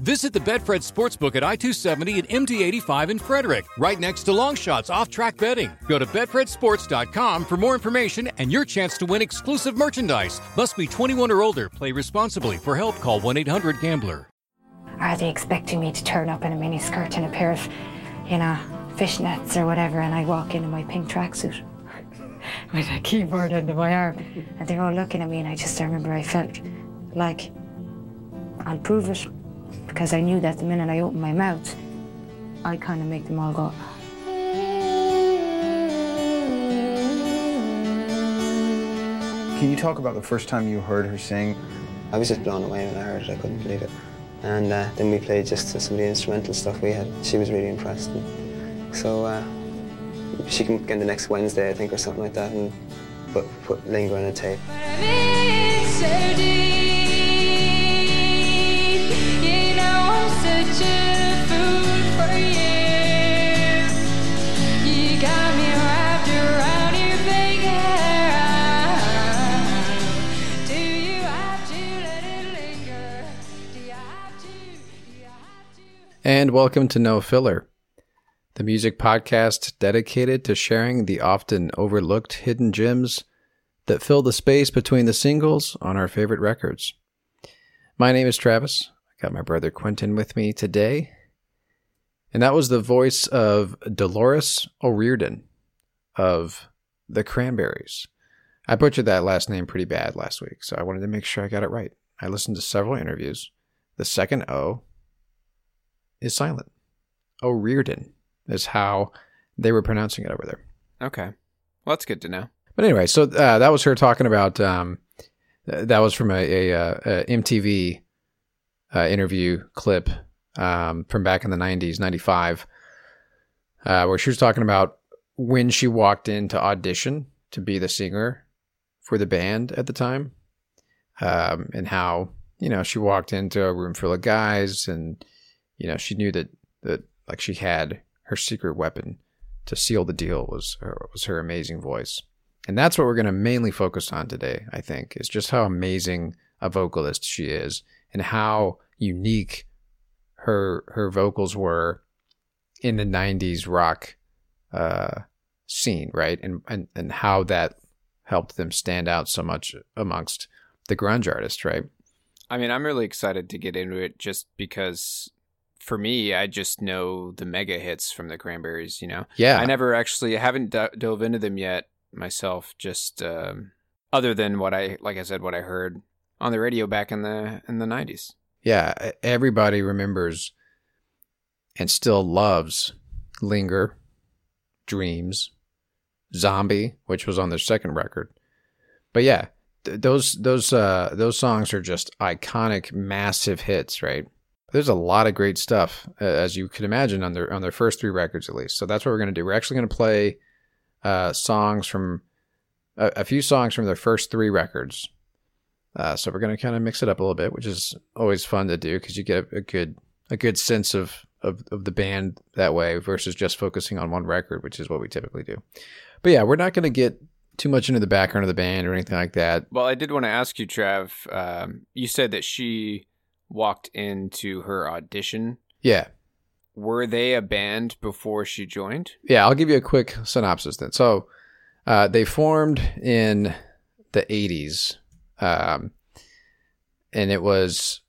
Visit the Betfred Sportsbook at I 270 and MD 85 in Frederick, right next to Longshots off track betting. Go to BetfredSports.com for more information and your chance to win exclusive merchandise. Must be 21 or older. Play responsibly. For help, call 1 800 Gambler. Are they expecting me to turn up in a mini skirt and a pair of, you know, fishnets or whatever, and I walk in in my pink tracksuit with a keyboard under my arm, and they're all looking at me, and I just I remember I felt like I'll prove it because I knew that the minute I opened my mouth, I kind of make them all go. Can you talk about the first time you heard her sing? I was just blown away when I heard it. I couldn't believe it. And uh, then we played just some of the instrumental stuff we had. She was really impressed. And so uh, she can get the next Wednesday, I think, or something like that, and put, put Linger on a tape. And welcome to No Filler, the music podcast dedicated to sharing the often overlooked hidden gems that fill the space between the singles on our favorite records. My name is Travis. Got my brother Quentin with me today. And that was the voice of Dolores O'Riordan of the Cranberries. I butchered that last name pretty bad last week, so I wanted to make sure I got it right. I listened to several interviews. The second O is silent. O'Riordan is how they were pronouncing it over there. Okay. Well, that's good to know. But anyway, so uh, that was her talking about. Um, that was from a, a, a MTV uh, interview clip um, from back in the '90s, '95, uh, where she was talking about when she walked in to audition to be the singer for the band at the time, um, and how you know she walked into a room full of guys, and you know she knew that that like she had her secret weapon to seal the deal was her, was her amazing voice. And that's what we're going to mainly focus on today, I think, is just how amazing a vocalist she is and how unique her her vocals were in the 90s rock uh, scene, right? And, and and how that helped them stand out so much amongst the grunge artists, right? I mean, I'm really excited to get into it just because for me, I just know the mega hits from the Cranberries, you know? Yeah. I never actually I haven't d- dove into them yet myself, just um, other than what I, like I said, what I heard on the radio back in the in the 90s. Yeah, everybody remembers and still loves Linger, Dreams, Zombie, which was on their second record. But yeah, th- those those uh, those songs are just iconic, massive hits, right? There's a lot of great stuff, uh, as you can imagine, on their on their first three records at least. So that's what we're gonna do. We're actually gonna play uh, songs from a, few songs from their first three records. Uh, so we're gonna kind of mix it up a little bit, which is always fun to do because you get a good a good sense of, of of the band that way versus just focusing on one record, which is what we typically do. But yeah, we're not gonna get too much into the background of the band or anything like that. Well, I did want to ask you, Trav. Um, you said that she walked into her audition. Yeah. Were they a band before she joined? Yeah, I'll give you a quick synopsis then. So, uh, they formed in the 80s, um, and it was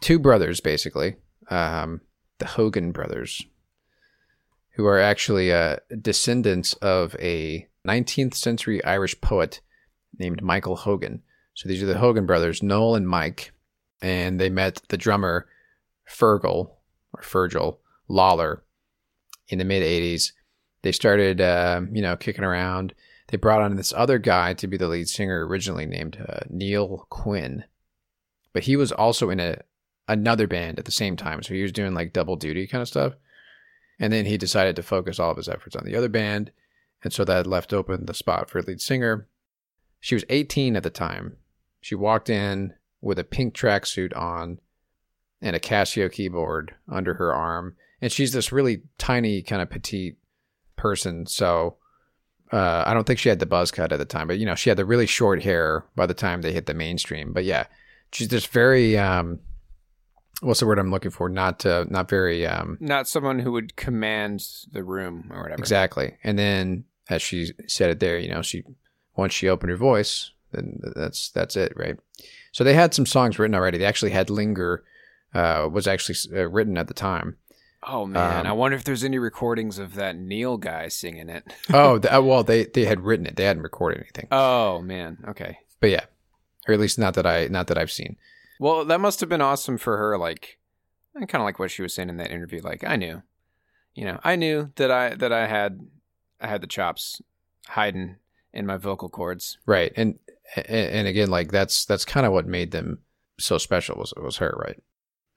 two brothers, basically, um, the Hogan brothers, who are actually uh, descendants of a 19th century Irish poet named Michael Hogan. So these are the Hogan brothers, Noel and Mike, and they met the drummer Fergal or Fergal Lawler in the mid 80s. They started, uh, you know, kicking around. They brought on this other guy to be the lead singer originally named uh, Neil Quinn. But he was also in a another band at the same time, so he was doing like double duty kind of stuff. And then he decided to focus all of his efforts on the other band, and so that left open the spot for lead singer. She was 18 at the time. She walked in with a pink tracksuit on and a Casio keyboard under her arm. And she's this really tiny, kind of petite person. So uh, I don't think she had the buzz cut at the time, but you know, she had the really short hair by the time they hit the mainstream. But yeah, she's just very um, what's the word I'm looking for? Not uh, not very um, Not someone who would command the room or whatever. exactly. And then as she said it there, you know, she once she opened her voice, then that's that's it, right? So they had some songs written already. They actually had "Linger" uh, was actually uh, written at the time. Oh man, Um, I wonder if there's any recordings of that Neil guy singing it. Oh, well, they they had written it. They hadn't recorded anything, oh man, okay. but yeah, or at least not that I not that I've seen. Well, that must have been awesome for her. Like, I kind of like what she was saying in that interview. Like, I knew, you know, I knew that I that I had I had the chops hiding in my vocal cords. Right. And and, and again, like that's that's kind of what made them so special was was her, right?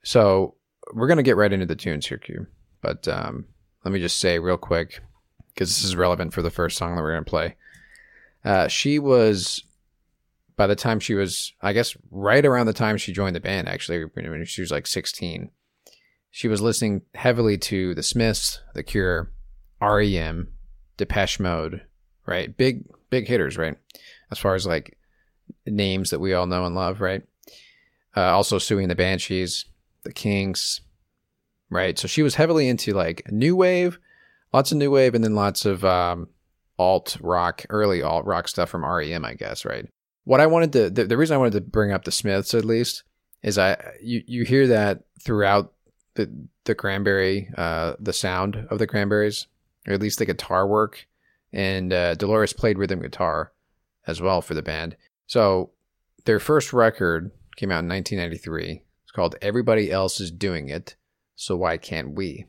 So we're gonna get right into the tunes here, Q. But um, let me just say real quick because this is relevant for the first song that we're gonna play. Uh, she was by the time she was, I guess, right around the time she joined the band. Actually, when she was like sixteen, she was listening heavily to the Smiths, The Cure, REM, Depeche Mode, right? Big big hitters, right? As far as like names that we all know and love, right? Uh, also Siouxsie and the Banshees, the Kings, right? So she was heavily into like new wave, lots of new wave, and then lots of um, alt rock, early alt rock stuff from REM, I guess, right? What I wanted to, the, the reason I wanted to bring up the Smiths at least is I you you hear that throughout the the cranberry, uh, the sound of the cranberries, or at least the guitar work, and uh, Dolores played rhythm guitar as well for the band. So their first record came out in 1993. It's called Everybody Else Is Doing It, So Why Can't We?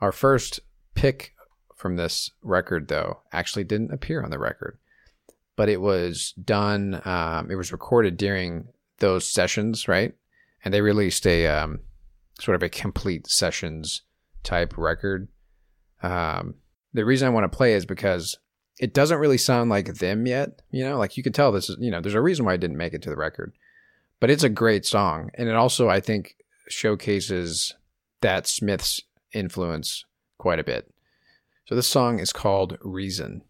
Our first pick from this record, though, actually didn't appear on the record, but it was done, um, it was recorded during those sessions, right? And they released a um, sort of a complete sessions type record. Um, the reason I want to play is because it doesn't really sound like them yet. You know, like you can tell this is, you know, there's a reason why I didn't make it to the record, but it's a great song. And it also, I think, showcases that Smith's influence quite a bit. So this song is called Reason.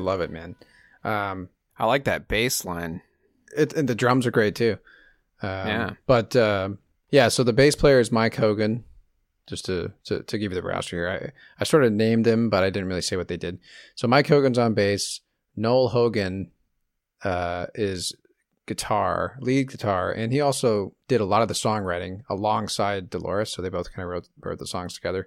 Love it, man. Um, I like that bass line. it, and the drums are great too. Um, Yeah. But um yeah, so the bass player is Mike Hogan. Just to, to, to give you the roster here, I, I sort of named them, but I didn't really say what they did. So Mike Hogan's on bass. Noel Hogan uh, is guitar, lead guitar, and he also did a lot of the songwriting alongside Dolores. So they both kind of wrote, wrote the songs together.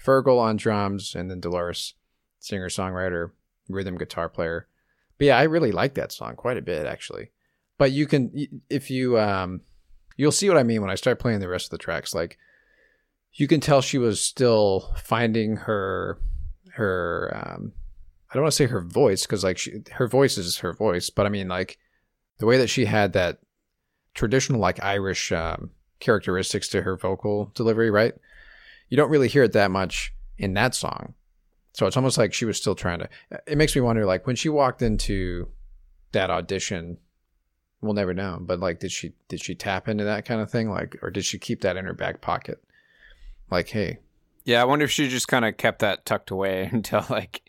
Fergal on drums, and then Dolores, singer songwriter, rhythm guitar player. But yeah, I really like that song quite a bit actually. But you can if you um you'll see what I mean when I start playing the rest of the tracks like you can tell she was still finding her her um I don't want to say her voice because like she, her voice is her voice, but I mean like the way that she had that traditional like Irish um, characteristics to her vocal delivery, right? You don't really hear it that much in that song. So it's almost like she was still trying to. It makes me wonder, like when she walked into that audition, we'll never know. But like, did she did she tap into that kind of thing, like, or did she keep that in her back pocket? Like, hey, Yeah, I wonder if she just kind of kept that tucked away until like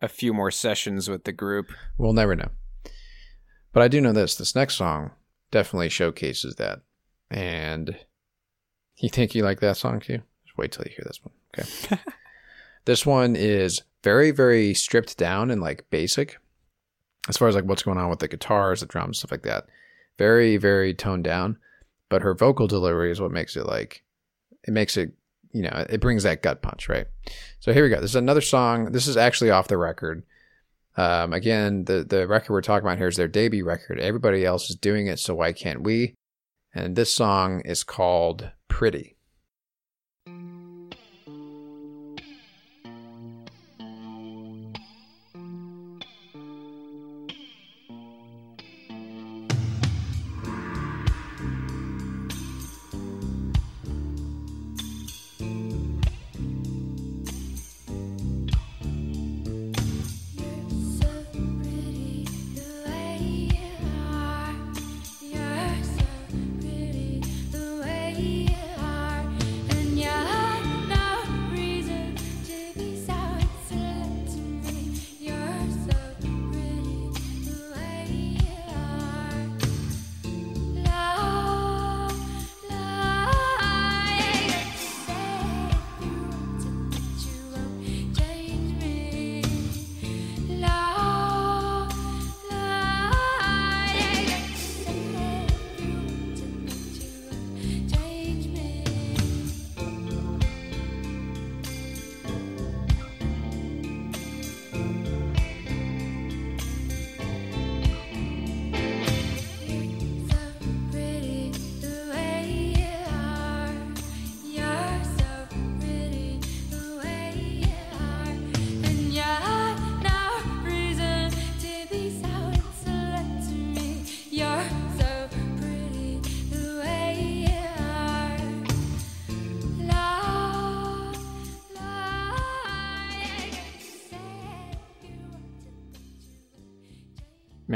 a few more sessions with the group. we'll never know. But I do know this: this next song definitely showcases that. And you think you like that song, Q? Just wait till you hear this one. Okay. this one is very, very stripped down and like basic as far as like what's going on with the guitars, the drums, stuff like that. Very, very toned down. But her vocal delivery is what makes it like it makes it you know, it brings that gut punch, right? So here we go. This is another song. This is actually off the record. Um, again, the the record we're talking about here is their debut record. Everybody else is doing it, so why can't we? And this song is called Pretty.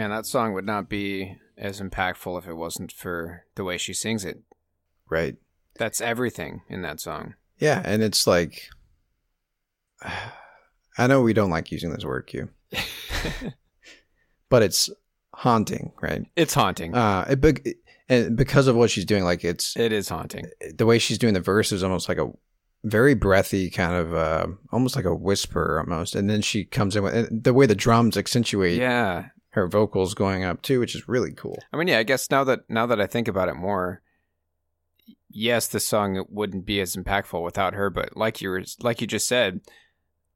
Man, that song would not be as impactful if it wasn't for the way she sings it. Right. That's everything in that song. Yeah, and it's like I know we don't like using this word Q. but it's haunting, right? It's haunting. Uh it, be- and because of what she's doing like it's it is haunting. the way she's doing the verse is almost like a very breathy kind of uh almost like a whisper almost and then she comes in with and the way the drums accentuate Yeah. Her vocals going up too which is really cool I mean, yeah, I guess now that now that I think about it more, yes, the song wouldn't be as impactful without her. But like you were, like you just said,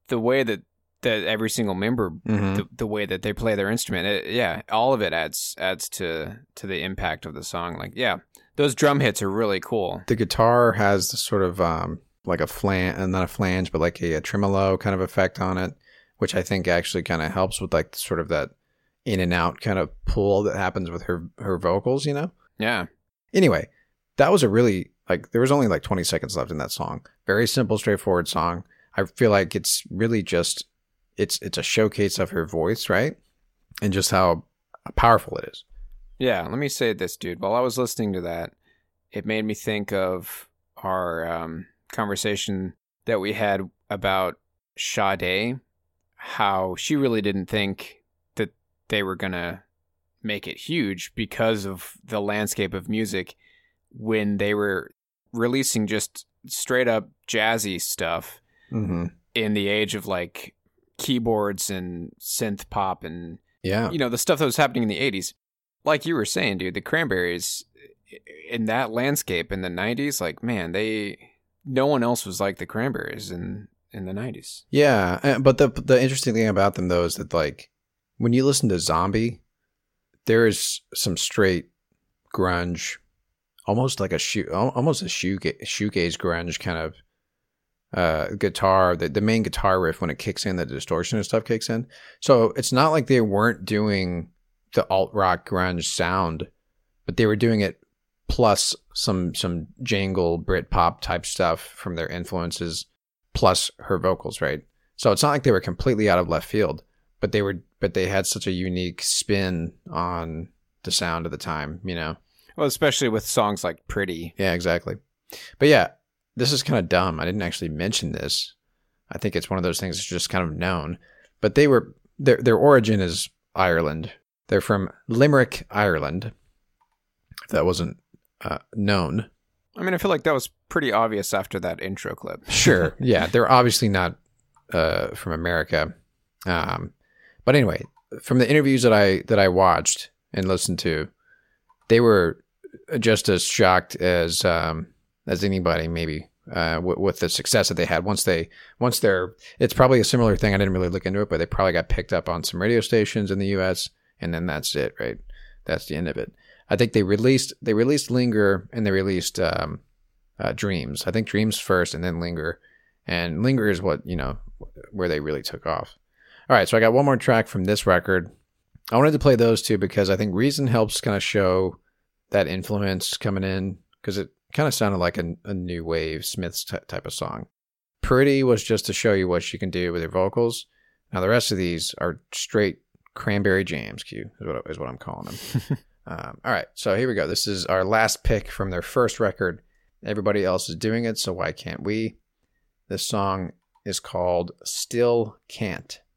the way that that every single member, Mhm. the, the way that they play their instrument, it, yeah, all of it adds adds to to the impact of the song. Like, yeah, those drum hits are really cool. the guitar has this sort of um like a flange and not a flange but like a, a tremolo kind of effect on it which i think actually kind of helps with like sort of that in and out kind of pull that happens with her her vocals you know? Yeah, anyway that was a really like there was only like 20 seconds left in that song. Very simple straightforward song. I feel like it's really just it's it's a showcase of her voice right? And just how powerful it is. Yeah. Let me say this, dude. While I was listening to that, it made me think of our um, conversation that we had about Sade, how she really didn't think they were gonna make it huge because of the landscape of music when they were releasing just straight up jazzy stuff mm-hmm. in the age of like keyboards and synth pop and yeah. you know the stuff that was happening in the 80s like you were saying dude the cranberries in that landscape in the 90s like man they no one else was like the cranberries in in the 90s Yeah, but the the interesting thing about them though is that like when you listen to Zombie, there is some straight grunge, almost like a shoe, almost a shoe shoegaze grunge kind of uh guitar. The the main guitar riff when it kicks in, the distortion and stuff kicks in. So it's not like they weren't doing the alt rock grunge sound, but they were doing it plus some some jangle Brit pop type stuff from their influences, plus her vocals, right? So it's not like they were completely out of left field, but they were but they had such a unique spin on the sound of the time, you know. Well, especially with songs like "Pretty." Yeah, exactly. But yeah, this is kind of dumb. I didn't actually mention this. I think it's one of those things that's just kind of known. But they were their their origin is Ireland. They're from Limerick, Ireland. If that wasn't uh, known, I mean, I feel like that was pretty obvious after that intro clip. sure. yeah, they're obviously not uh, from America. Um, but anyway, from the interviews that I that I watched and listened to, they were just as shocked as um, as anybody, maybe uh, w- with the success that they had once they once they're. It's probably a similar thing. I didn't really look into it, but they probably got picked up on some radio stations in the U.S. and then that's it, right? That's the end of it. I think they released they released Linger and they released um, uh, Dreams. I think Dreams first and then Linger, and Linger is what you know where they really took off. All right, so I got one more track from this record. I wanted to play those two because I think Reason helps kind of show that influence coming in because it kind of sounded like a, a new wave Smiths t- type of song. Pretty was just to show you what she can do with her vocals. Now the rest of these are straight cranberry jams. Q is what is what I'm calling them. um, all right, so here we go. This is our last pick from their first record. Everybody else is doing it, so why can't we? This song is called "Still Can't." Can't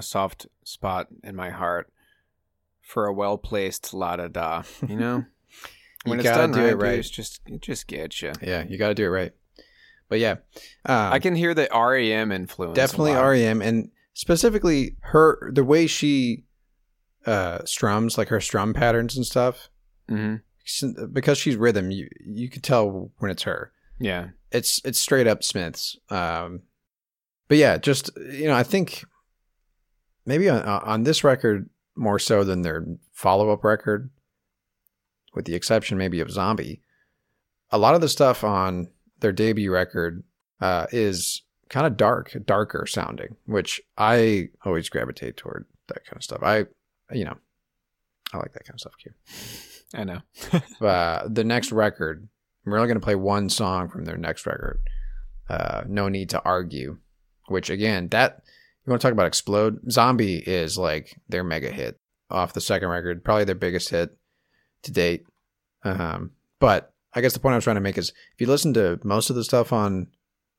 a soft spot in my heart for a well placed la da da. You know, You when it's gotta done do it right, right. dude, it's just it just gets you. Yeah, you got to do it right. But yeah, um, I can hear the REM influence. definitely. REM and specifically her the way she uh strums like her strum patterns and stuff Mhm. She- because she's rhythm you you could tell when it's her Yeah, it's it's straight up smiths um but yeah just you know i think maybe on, on this record more so than their follow-up record with the exception maybe of zombie a lot of the stuff on their debut record uh, is kind of dark darker sounding which i always gravitate toward that kind of stuff i you know i like that kind of stuff Q. I know. uh, the next record. We're only going to play one song from their next record. Uh, no need to argue. Which again, that you want to talk about explode? Zombie is like their mega hit off the second record, probably their biggest hit to date. Um, but I guess the point I was trying to make is if you listen to most of the stuff on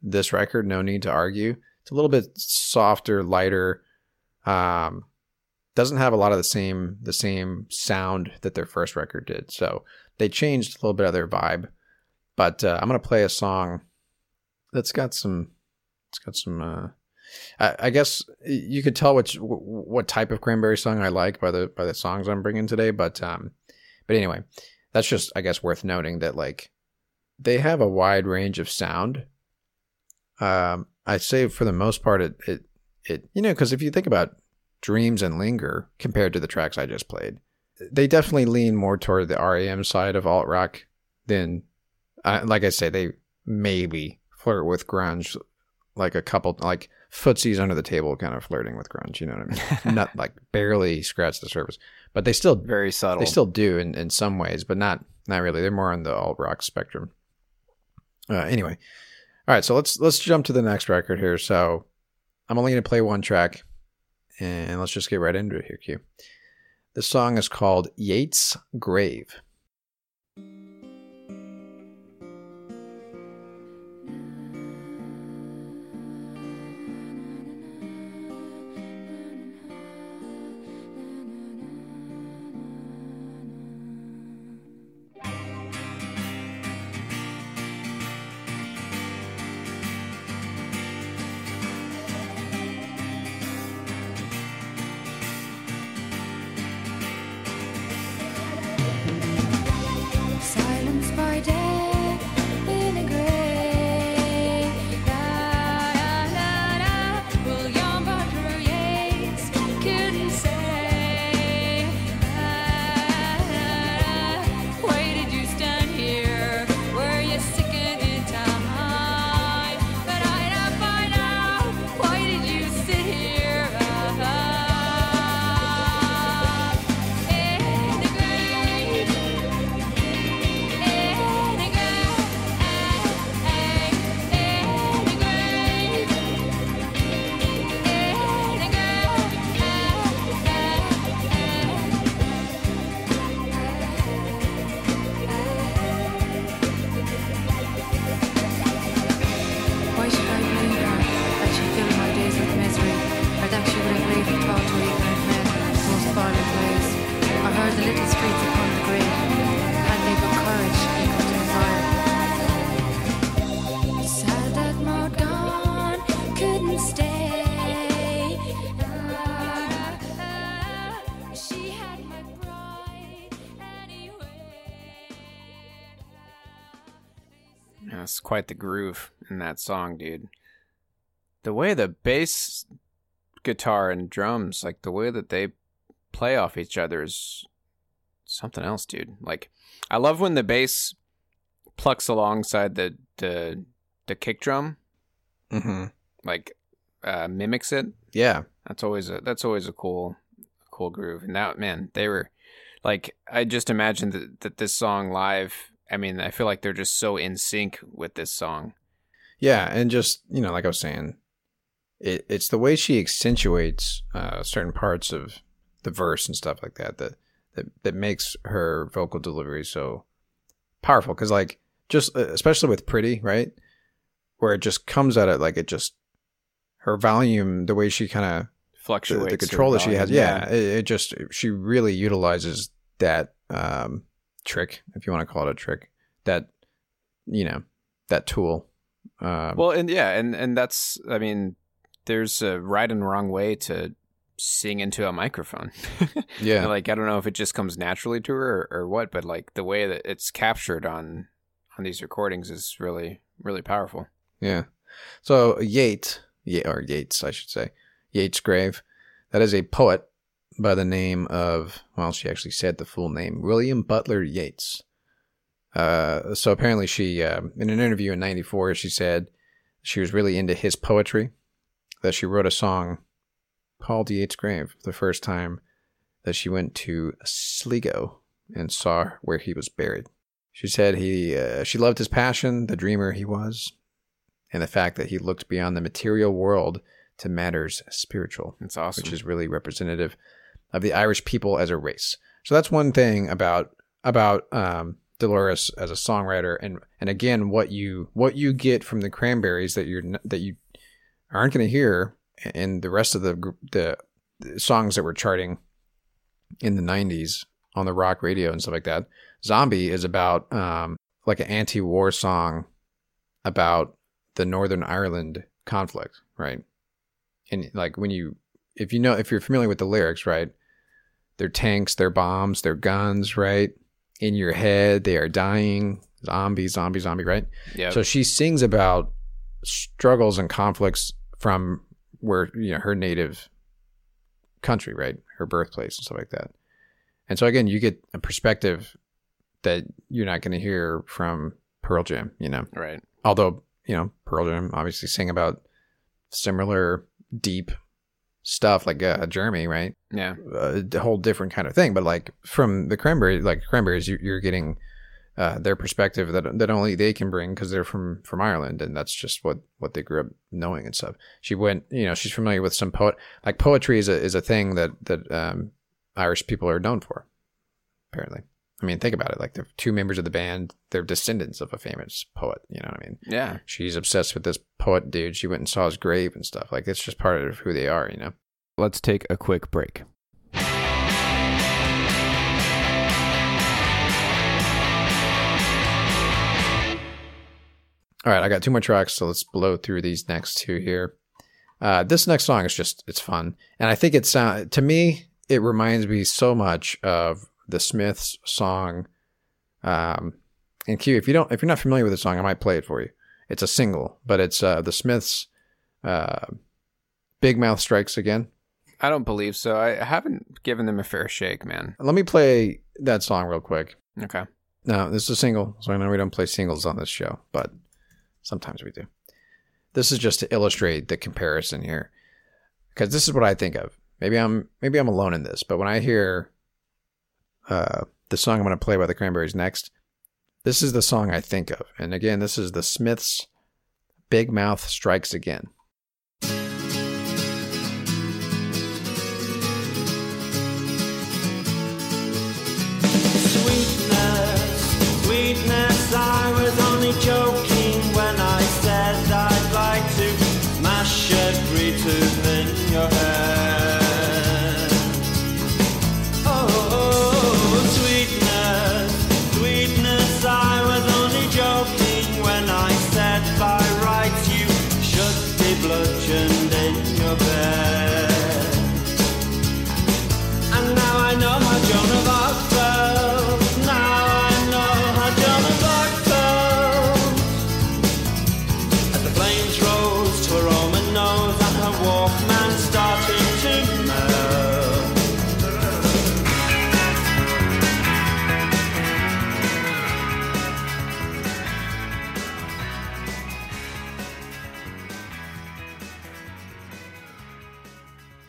this record, no need to argue. It's a little bit softer, lighter. Um, doesn't have a lot of the same the same sound that their first record did. So they changed a little bit of their vibe. But uh, I'm gonna play a song that's got some. It's got some. Uh, I, I guess you could tell which what type of cranberry song I like by the by the songs I'm bringing today. But um, but anyway, that's just I guess worth noting that like they have a wide range of sound. Um, I'd say for the most part, it it it you know because if you think about Dreams and Linger compared to the tracks I just played, they definitely lean more toward the REM side of alt rock than, uh, like I say, they maybe flirt with grunge, like a couple like footsies under the table, kind of flirting with grunge. You know what I mean? not like barely scratch the surface, but they still Very subtle. they still do in, in some ways, but not not really. They're more on the alt rock spectrum. Uh, anyway, all right. So let's let's jump to the next record here. So I'm only going to play one track, and let's just get right into it here. Q. The song is called Yeats' Grave. Quite the groove in that song, dude. The way the bass guitar and drums, like the way that they play off each other is something else, dude. Like I love when the bass plucks alongside the the the kick drum, Mm-hmm. like uh mimics it. Yeah. That's always a that's always a cool cool groove. And that man, they were like I just imagined that, that this song live. I mean, I feel like they're just so in sync with this song. Yeah, and just you know, like I was saying, it, it's the way she accentuates uh, certain parts of the verse and stuff like that that that, that makes her vocal delivery so powerful. Because like just uh, especially with "Pretty," right, where it just comes at it like it just her volume, the way she kind of Fluctuates. the her control that she has, volume, yeah, it, it just she really utilizes that um, trick, if you want to call it a trick, that you know that tool. Um, Well, and yeah, and and that's I mean, there's a right and wrong way to sing into a microphone. yeah, like I don't know if it just comes naturally to her or, or what, but like the way that it's captured on on these recordings is really really powerful. Yeah. So Yates, yeah, or Yates, I should say, Yeats Grave, that is a poet by the name of, well, she actually said the full name, William Butler Yeats. Uh, so apparently she, uh, in an interview in '94, she said she was really into his poetry. That she wrote a song called Yeats Grave the first time that she went to Sligo and saw where he was buried. She said he, uh, she loved his passion, the dreamer he was, and the fact that he looked beyond the material world to matters spiritual. That's awesome. Which is really representative of the Irish people as a race. So that's one thing about about um, Dolores as a songwriter, and and again, what you what you get from the Cranberries that you're that you aren't going to hear in the rest of the the songs that were charting in the 90s on the rock radio and stuff like that. Zombie is about um, like an anti-war song about the Northern Ireland conflict, right? And like when you if you know if you're familiar with the lyrics, right? They're tanks, they're bombs, they're guns, right? In your head, they are dying. Zombie, zombie, zombie, right? Yeah. So she sings about struggles and conflicts from where you know her native country, right? Her birthplace and stuff like that. And so again, you get a perspective that you're not going to hear from Pearl Jam, you know. right. Although, you know, Pearl Jam obviously sing about similar deep stuff like uh, Jeremy, right? Yeah. a d- whole different kind of thing. But like from the cranberry, like cranberries, you, you're getting uh, their perspective that that only they can bring because they're from from Ireland, and that's just what what they grew up knowing and stuff. She went, you know, she's familiar with some poet. Like poetry is a is a thing that that um, Irish people are known for. Apparently, I mean, think about it. Like the two members of the band, they're descendants of a famous poet. You know what I mean? Yeah. She's obsessed with this poet dude. She went and saw his grave and stuff. Like it's just part of who they are. You know. Let's take a quick break. All right, I got two more tracks, so let's blow through these next two here. Uh, this next song is just it's fun, and I think it sound to me it reminds me so much of the Smiths song. Um, and Q, if you don't, if you're not familiar with the song, I might play it for you. It's a single, but it's uh, the Smiths. Uh, Bigmouth Strikes Again. I don't believe so. I haven't given them a fair shake, man. Let me play that song real quick. Okay. No, this is a single, so I know we don't play singles on this show, but sometimes we do. This is just to illustrate the comparison here, because this is what I think of. Maybe I'm maybe I'm alone in this, but when I hear uh, the song I'm going to play by the Cranberries next, this is the song I think of. And again, this is the Smiths' "Bigmouth Strikes Again."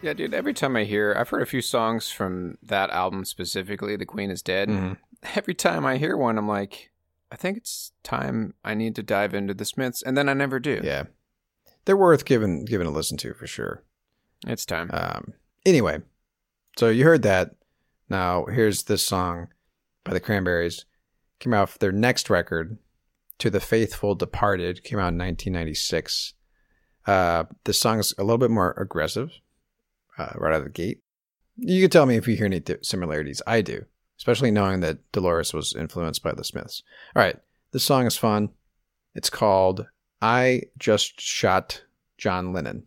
Yeah, dude. Every time I hear, I've heard a few songs from that album specifically, "The Queen Is Dead." Mhm. Every time I hear one, I'm like, I think it's time I need to dive into the Smiths, and then I never do. Yeah, they're worth giving giving a listen to for sure. It's time. Um, anyway, so you heard that. Now here's this song by the Cranberries. Came out their next record, "To the Faithful Departed." Came out in 1996. Uh, this song is a little bit more aggressive uh, right out of the gate. You can tell me if you hear any th- similarities. I do, especially knowing that Dolores was influenced by the Smiths. All right, this song is fun. It's called "I Just Shot John Lennon."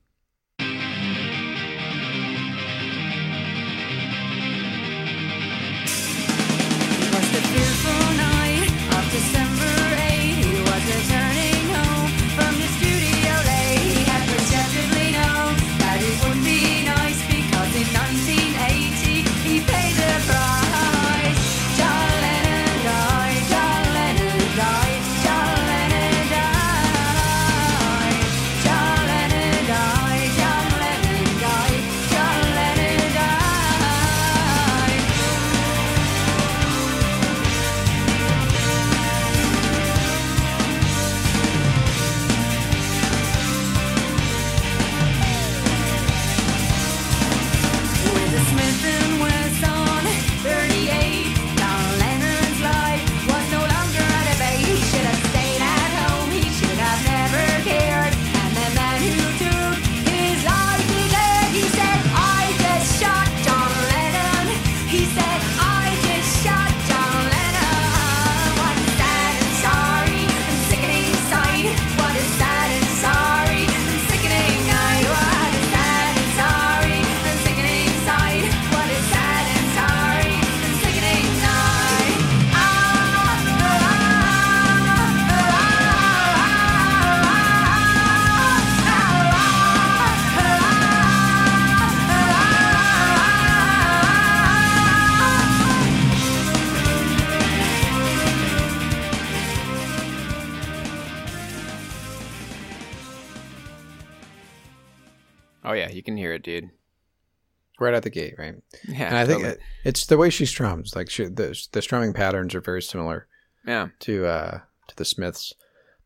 Right out the gate, right? Yeah, and I think totally. it, it's the way she strums. Like she, the the strumming patterns are very similar yeah. to uh to the Smiths,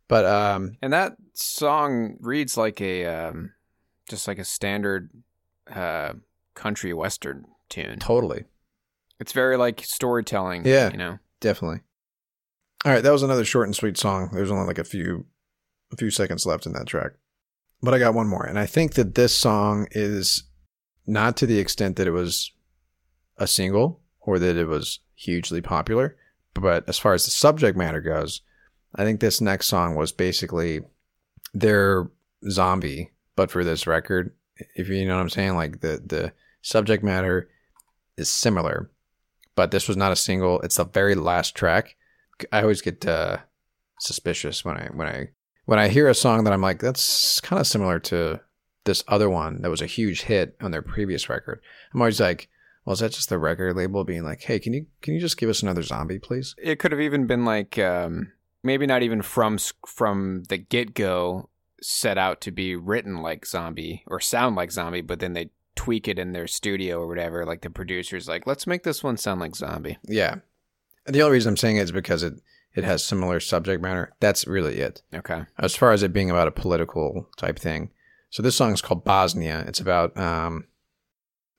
but um And that song reads like a um, just like a standard uh, country western tune. totally, It's very like storytelling. Yeah. you know. definitely. All right, that was another short and sweet song. There's only like a few a few seconds left in that track, but I got one more, and I think that this song is not to the extent that it was a single or that it was hugely popular, but as far as the subject matter goes, I think this next song was basically their zombie, but for this record. If you know what I'm saying, like the the subject matter is similar, but this was not a single. It's the very last track. I always get uh, suspicious when I when I when I hear a song that I'm like that's kind of similar to this other one that was a huge hit on their previous record. I'm always like, well, is that just the record label being like, hey, can you can you just give us another zombie, please? It could have even been like um, maybe not even from from the get go set out to be written like zombie or sound like zombie, but then they tweak it in their studio or whatever. Like the producers, like let's make this one sound like zombie. Yeah. And the only reason I'm saying it is because it it has similar subject matter. That's really it. Okay. as far as it being about a political type thing. So this song is called Bosnia. It's about um,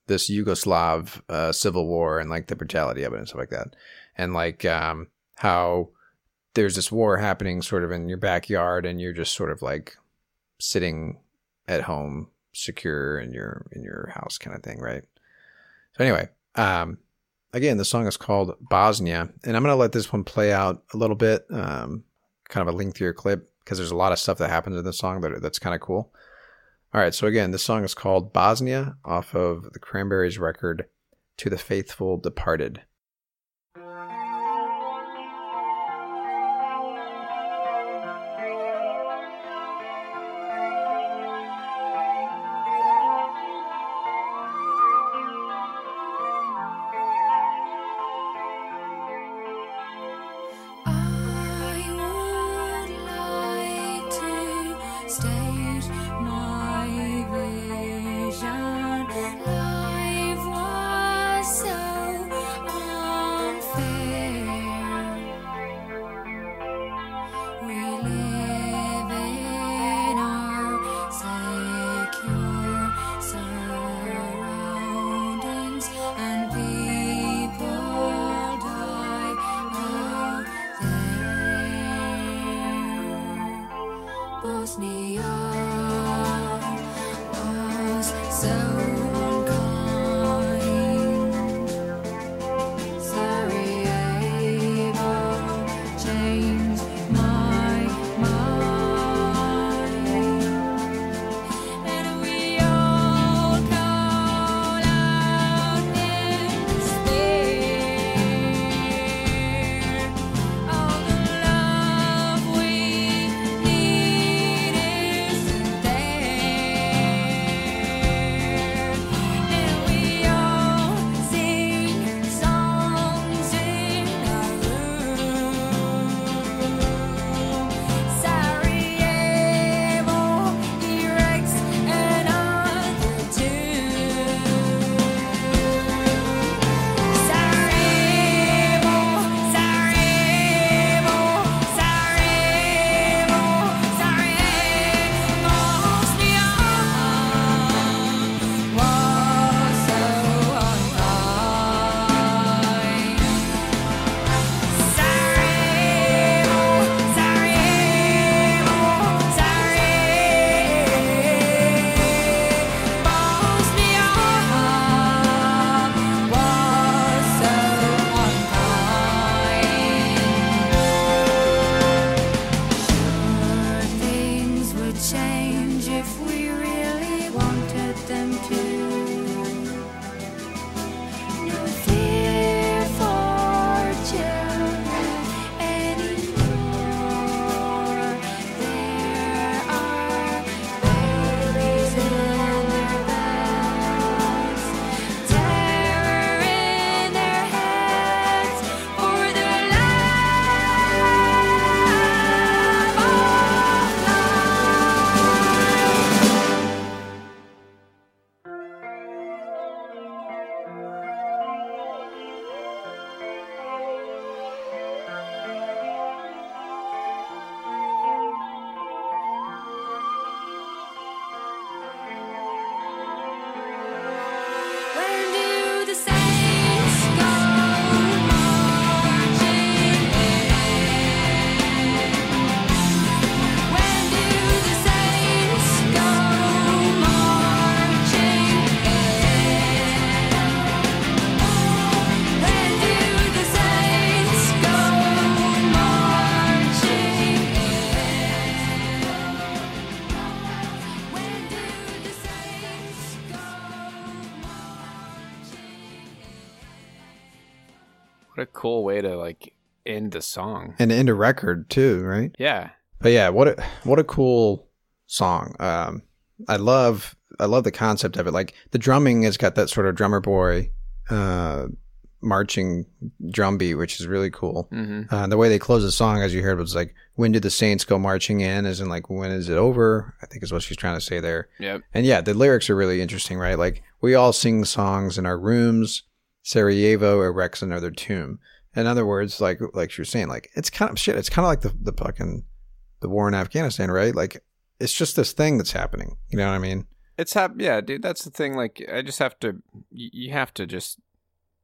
this Yugoslav uh, civil war and like the brutality of it and stuff like that, and like um, how there's this war happening sort of in your backyard, and you're just sort of like sitting at home, secure in your in your house, kind of thing, right? So anyway, um, again, the song is called Bosnia, and I'm gonna let this one play out a little bit. Um, kind of a lengthier clip because there's a lot of stuff that happens in the song that that's kind of cool. All right, so again, this song is called Bosnia off of the Cranberries record "To the Faithful Departed." Cool way to like end the song. and into record too, right? Yeah. But yeah, what a what a cool song. Um, I love I love the concept of it. Like the drumming has got that sort of drummer boy, uh, marching drum beat, which is really cool. hmm Uh, the way they close the song, as you heard, was like, "When did the Saints go marching in?" As in, like, when is it over? I think is what she's trying to say there. Yep. And yeah, the lyrics are really interesting, right? Like we all sing songs in our rooms. Sarajevo erects another tomb. In other words, like like you're saying, like it's kind of shit. It's kind of like the the fucking the war in Afghanistan, right? Like it's just this thing that's happening. You know what I mean? It's hap- yeah, dude. That's the thing. Like, I just have to. You, you have to just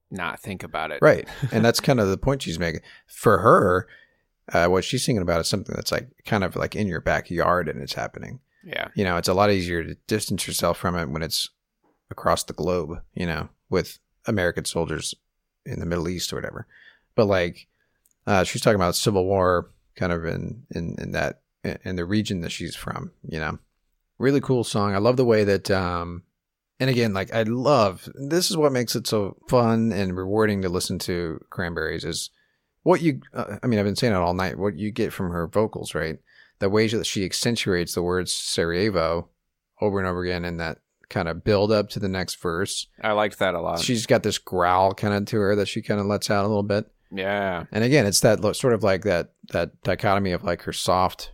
not think about it. Right. And that's kind of the point she's making. For her, uh, what she's thinking about is something that's like kind of like in your backyard and it's happening. Yeah. You know, it's a lot easier to distance yourself from it when it's across the globe, you know, with American soldiers in the Middle East or whatever. But like, uh, she's talking about civil war kind of in, in, in that, in the region that she's from, you know, really cool song. I love the way that, um, and again, like I love this is what makes it so fun and rewarding to listen to Cranberries is what you. Uh, I mean, I've been saying it all night. What you get from her vocals, right? The way that she accentuates the words Sarajevo over and over again, and that kind of build up to the next verse. I liked that a lot. She's got this growl kind of to her that she kind of lets out a little bit. yeah. And again, it's that sort of like that that dichotomy of like her soft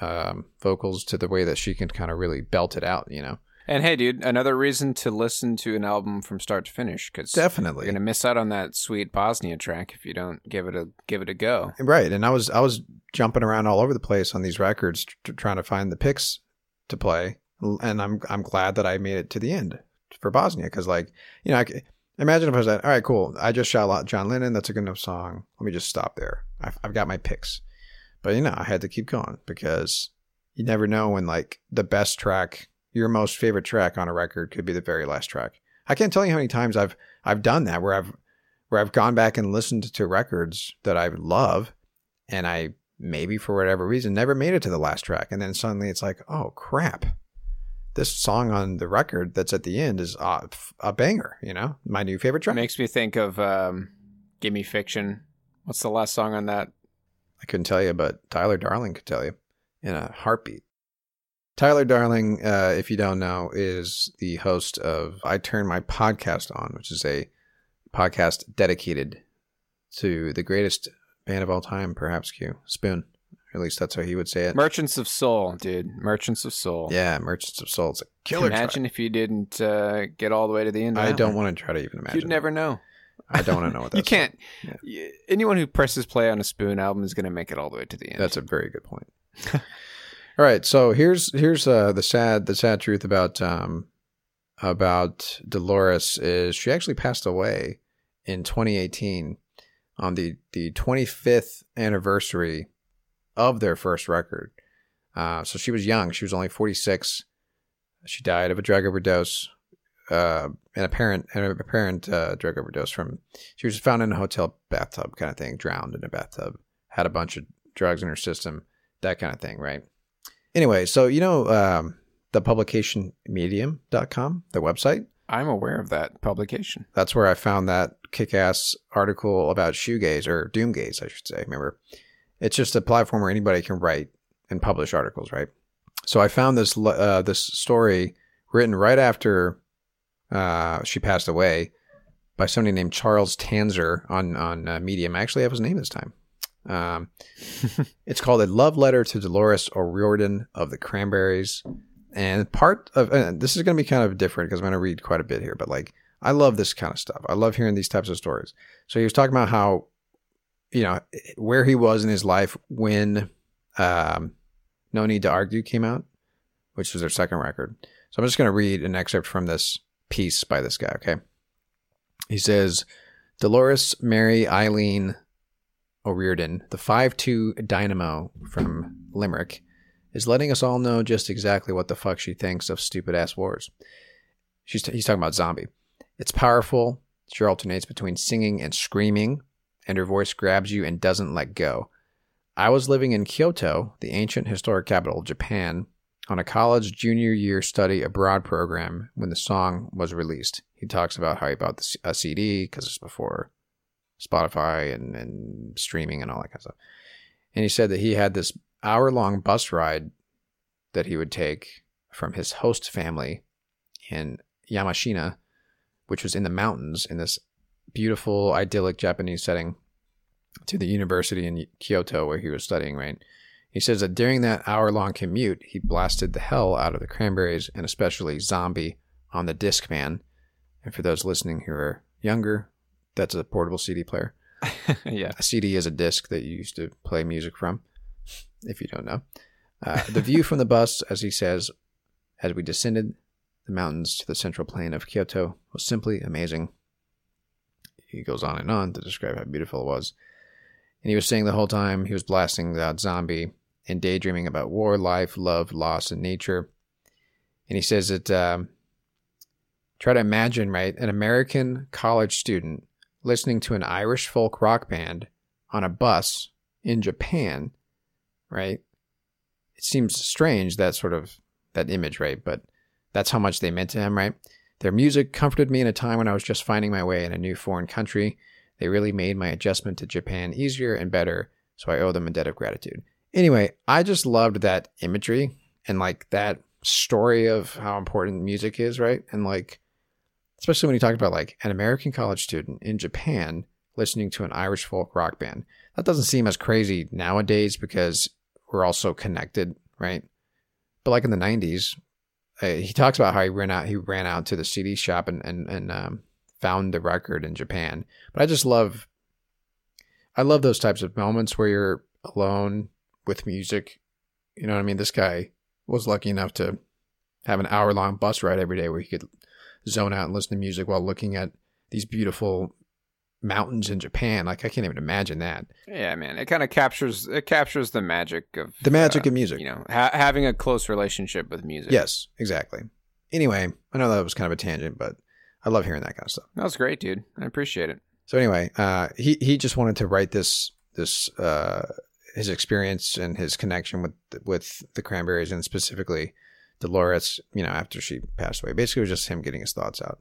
um, vocals to the way that she can kind of really belt it out. You know, And hey, dude, another reason to listen to an album from start to finish because definitely you're gonna miss out on that sweet Bosnia track if you don't give it a give it a go. Right, and I was I was jumping around all over the place on these records, tr- trying to find the picks to play, and I'm I'm glad that I made it to the end for Bosnia because, like, you know, I imagine if I was like, all right, cool, I just shot John Lennon, that's a good enough song. Let me just stop there. I've, I've got my picks, but you know, I had to keep going because you never know when like the best track, your most favorite track on a record, could be the very last track. I can't tell you how many times I've I've done that where I've where I've gone back and listened to records that I love and I maybe for whatever reason never made it to the last track and then suddenly it's like oh crap this song on the record that's at the end is a, a banger you know? My new favorite It track. Makes me think of um, "Gimme Fiction." What's the last song on that? i couldn't tell you but tyler darling could tell you in a heartbeat. Tyler darling uh, if you don't know is the host of i turn my podcast on which is a podcast dedicated to the greatest band of all time perhaps q. Spoon at least that's how he would say it Merchants of Soul, dude. Merchants of Soul. Yeah, Merchants of Soul. It's a killer. Imagine if you didn't uh, get all the way to the end. Of. I don't one. want to try to even imagine. You'd never know. I don't want to know what that's. you can't. Yeah. Anyone who presses play on a Spoon album is going to make it all the way to the end. That's a very good point. All right, so here's here's uh, the sad the sad truth about um about Dolores is she actually passed away in 2018 on the the 25th anniversary of their first record. Uh, so she was young; she was only 46. She died of a drug overdose, uh, an apparent an apparent uh, drug overdose from. She was found in a hotel bathtub kind of thing, drowned in a bathtub. Had a bunch of drugs in her system, that kind of thing, right? Anyway, so you know um, the publication medium.com, the website? I'm aware of that publication. That's where I found that kick ass article about shoegaze or doomgaze, I should say. Remember, it's just a platform where anybody can write and publish articles, right? So I found this uh, this story written right after uh, she passed away by somebody named Charles Tanzer on on uh, Medium. I actually have his name this time. Um, it's called "A Love Letter to Dolores O'Riordan of the Cranberries," and part of uh, this is going to be kind of different because I'm going to read quite a bit here. But like, I love this kind of stuff. I love hearing these types of stories. So he was talking about how, you know, where he was in his life when um, "No Need to Argue" came out, which was their second record. So I'm just going to read an excerpt from this piece by this guy. Okay, he says, "Dolores Mary Eileen." O'Riordan, the five-two dynamo from Limerick, is letting us all know just exactly what the fuck she thinks of stupid ass wars. She's he's talking about Zombie. It's powerful. She alternates between singing and screaming, and her voice grabs you and doesn't let go. I was living in Kyoto, the ancient historic capital of Japan, on a college junior year study abroad program when the song was released. He talks about how he bought a CD because it's before Spotify and, and streaming and all that kind of stuff. And he said that he had this hour long bus ride that he would take from his host family in Yamashina, which was in the mountains in this beautiful, idyllic Japanese setting, to the university in Kyoto where he was studying, right? He says that during that hour long commute, he blasted the hell out of the Cranberries and especially Zombie on the Discman. And for those listening who are younger, that's a portable CD player. yeah. A CD is a disc that you used to play music from, if you don't know. Uh, the view from the bus, as he says, as we descended the mountains to the central plain of Kyoto, was simply amazing. He goes on and on to describe how beautiful it was. And he was saying the whole time he was blasting out zombie and daydreaming about war, life, love, loss, and nature. And he says that um, try to imagine, right, an American college student listening to an Irish folk rock band on a bus in Japan, right? It seems strange that sort of that image, right? But that's how much they meant to him, right? Their music comforted me in a time when I was just finding my way in a new foreign country. They really made my adjustment to Japan easier and better, so I owe them a debt of gratitude. Anyway, I just loved that imagery and like that story of how important music is, right? And like, especially when you talk about like an American college student in Japan listening to an Irish folk rock band. That doesn't seem as crazy nowadays because we're all so connected, right? But like in the 90s, uh, he talks about how he ran out he ran out to the CD shop and and, and um, found the record in Japan. But I just love I love those types of moments where you're alone with music. You know what I mean? This guy was lucky enough to have an hour long bus ride every day where he could zone out and listen to music while looking at these beautiful mountains in Japan. Like I can't even imagine that. Yeah, man. It kind of captures it captures the magic of The magic uh, of music. You know, ha- having a close relationship with music. Yes, exactly. Anyway, I know that was kind of a tangent, but I love hearing that kind of stuff. that was great, dude. I appreciate it. So anyway, uh, he he just wanted to write this this uh, his experience and his connection with with the Cranberries and specifically Dolores. You know, after she passed away, basically it was just him getting his thoughts out.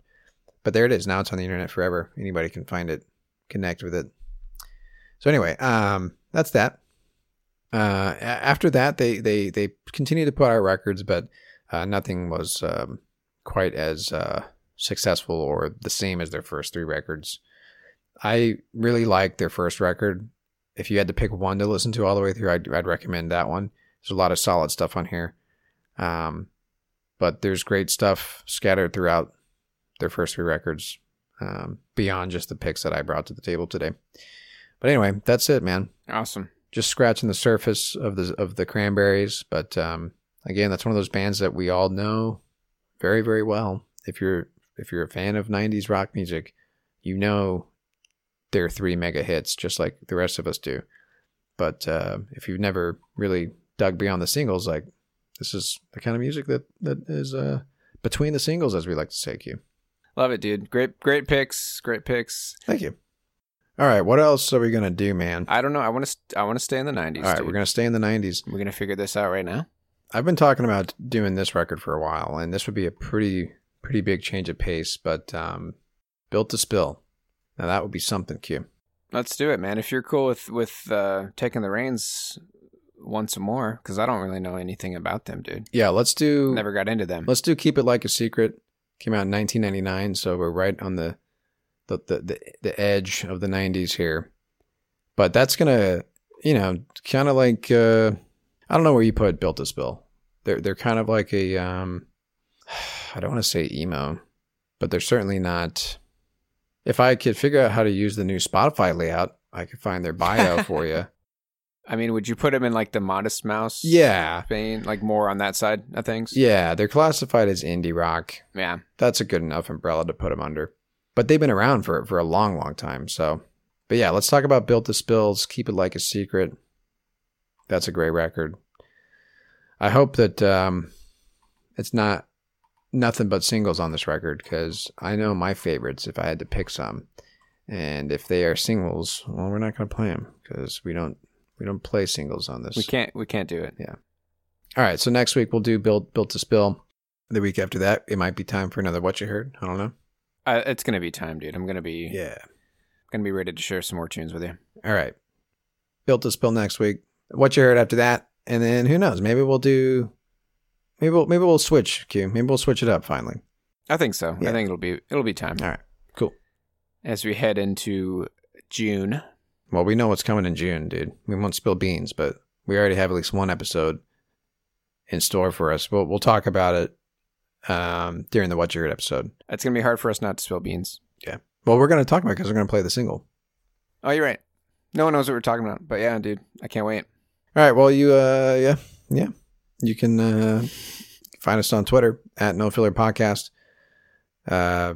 But there it is. Now it's on the internet forever. Anybody can find it, connect with it. So anyway, um, that's that. Uh, after that, they they they continued to put out records, but uh, nothing was um, quite as uh, successful or the same as their first three records. I really liked their first record. If you had to pick one to listen to all the way through, I'd, I'd recommend that one. There's a lot of solid stuff on here. Um, but there's great stuff scattered throughout their first three records, um, beyond just the picks that I brought to the table today. But anyway, that's it, man. Awesome. Just scratching the surface of the of the Cranberries, but um, again, that's one of those bands that we all know very, very well. If you're if you're a fan of '90s rock music, you know their three mega hits, just like the rest of us do. But uh, if you've never really dug beyond the singles, like this is the kind of music that that is uh, between the singles, as we like to say, Q. Love it, dude. Great, great picks. Great picks. Thank you. All right, what else are we gonna do, man? I don't know. I want to. I want to stay in the '90s. All right, dude. we're gonna stay in the '90s. We're gonna figure this out right now. I've been talking about doing this record for a while, and this would be a pretty pretty big change of pace. But um, built to spill. Now that would be something, Q. Let's do it, man. If you're cool with with uh, taking the reins once more, because I don't really know anything about them, dude. Yeah, let's do. Never got into them. Let's do keep it like a secret. Came out in 1999, so we're right on the the the the, the edge of the 90s here. But that's gonna, you know, kind of like uh, I don't know where you put built to spill. They're they're kind of like a um, I don't want to say emo, but they're certainly not. If I could figure out how to use the new Spotify layout, I could find their bio for you. I mean, would you put them in like the Modest Mouse? Yeah, vein, like more on that side of things. yeah, they're classified as indie rock. Yeah. that's a good enough umbrella to put them under. But they've been around for for a long, long time. So, but yeah, let's talk about Built to Spills. Keep it like a secret. That's a great record. I hope that um, it's not nothing but singles on this record because I know my favorites. If I had to pick some, and if they are singles, well, we're not going to play them because we don't we don't play singles on this. We can't. We can't do it. Yeah. All right. So next week we'll do build built to spill. The week after that, it might be time for another what you heard. I don't know. Uh, it's gonna be time, dude. I'm gonna be. Yeah. gonna be ready to share some more tunes with you. All right. Built to spill next week. What you heard after that, and then who knows? Maybe we'll do. Maybe we'll maybe we'll switch. Q. Maybe we'll switch it up finally. I think so. Yeah. I think it'll be it'll be time. All right. Cool. As we head into June. Well, we know what's coming in June, dude. We won't spill beans, but we already have at least one episode in store for us. We'll we'll talk about it um, during the What You Heard episode. It's gonna be hard for us not to spill beans. Yeah. Well, we're going to talk about it because we're going to play the single. Oh, you're right. No one knows what we're talking about, but yeah, dude, I can't wait. All right. Well, you, uh, yeah, yeah, you can uh, find us on Twitter at No Filler Podcast. Uh,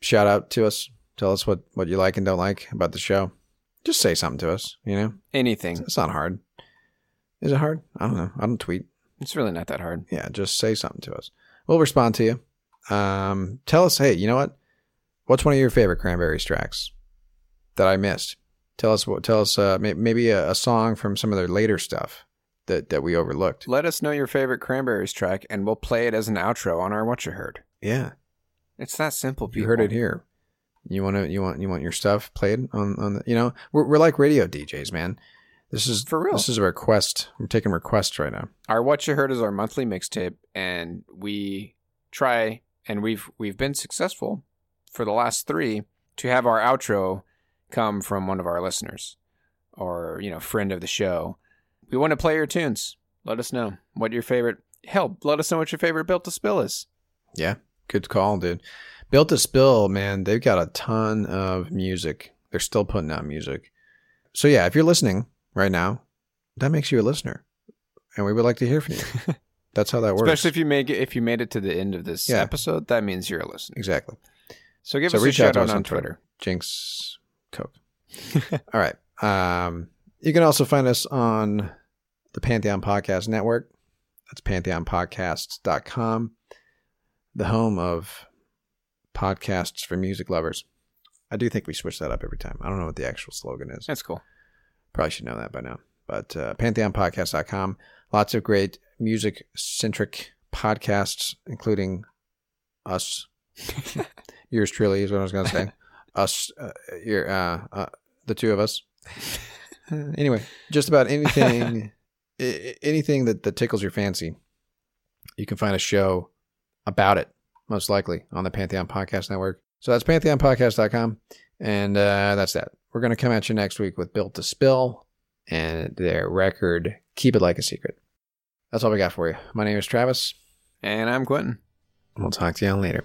shout out to us. Tell us what what you like and don't like about the show. Just say something to us. You know, Anything. it's not hard. Is it hard? I don't know. I don't tweet. It's really not that hard. Yeah, just say something to us. We'll respond to you. Um, tell us, hey, you know what? What's one of your favorite Cranberries tracks that I missed? Tell us what. Tell us uh, may- maybe a, a song from some of their later stuff that that we overlooked. Let us know your favorite Cranberries track, and we'll play it as an outro on our What You Heard. Yeah, It's that simple. People. you heard it here. You want to you want you want your stuff played on on the you know we're we're like radio DJs, man. This is For real. This is a request. I'm taking requests right now. Our What You Heard is our monthly mixtape, and we try, and we've we've been successful for the last three to have our outro come from one of our listeners or you know friend of the show. We want to play your tunes. Let us know what your favorite. Help. let us know what your favorite built to spill is. Yeah, good call, dude. Built to Spill, man, they've got a ton of music. They're still putting out music. So yeah, if you're listening right now, that makes you a listener, and we would like to hear from you. That's how that works. Especially if you make it if you made it to the end of this Yeah. episode, that means you're a listener. exactly. So give so us a reach out shout out us on on Twitter. Jinx Coke. All right. Um, you can also find us on the Pantheon Podcast Network. That's pantheonpodcasts.com, the home of podcasts for music lovers. I do think we switch that up every time. I don't know what the actual slogan is. That's cool. Probably should know that by now. But uh, pantheonpodcast.com. Lots of great music centric podcasts, including us. Yours truly is what I was going to say. us, uh, your, uh, uh, the two of us. anyway, just about anything, i- i- anything that, that tickles your fancy, you can find a show about it, most likely, on the Pantheon Podcast Network. So that's pantheonpodcast.com. And uh, that's that. We're going to come at you next week with Built to Spill and their record, Keep It Like a Secret. That's all we got for you. My name is Travis. And I'm Quentin. We'll talk to you all later.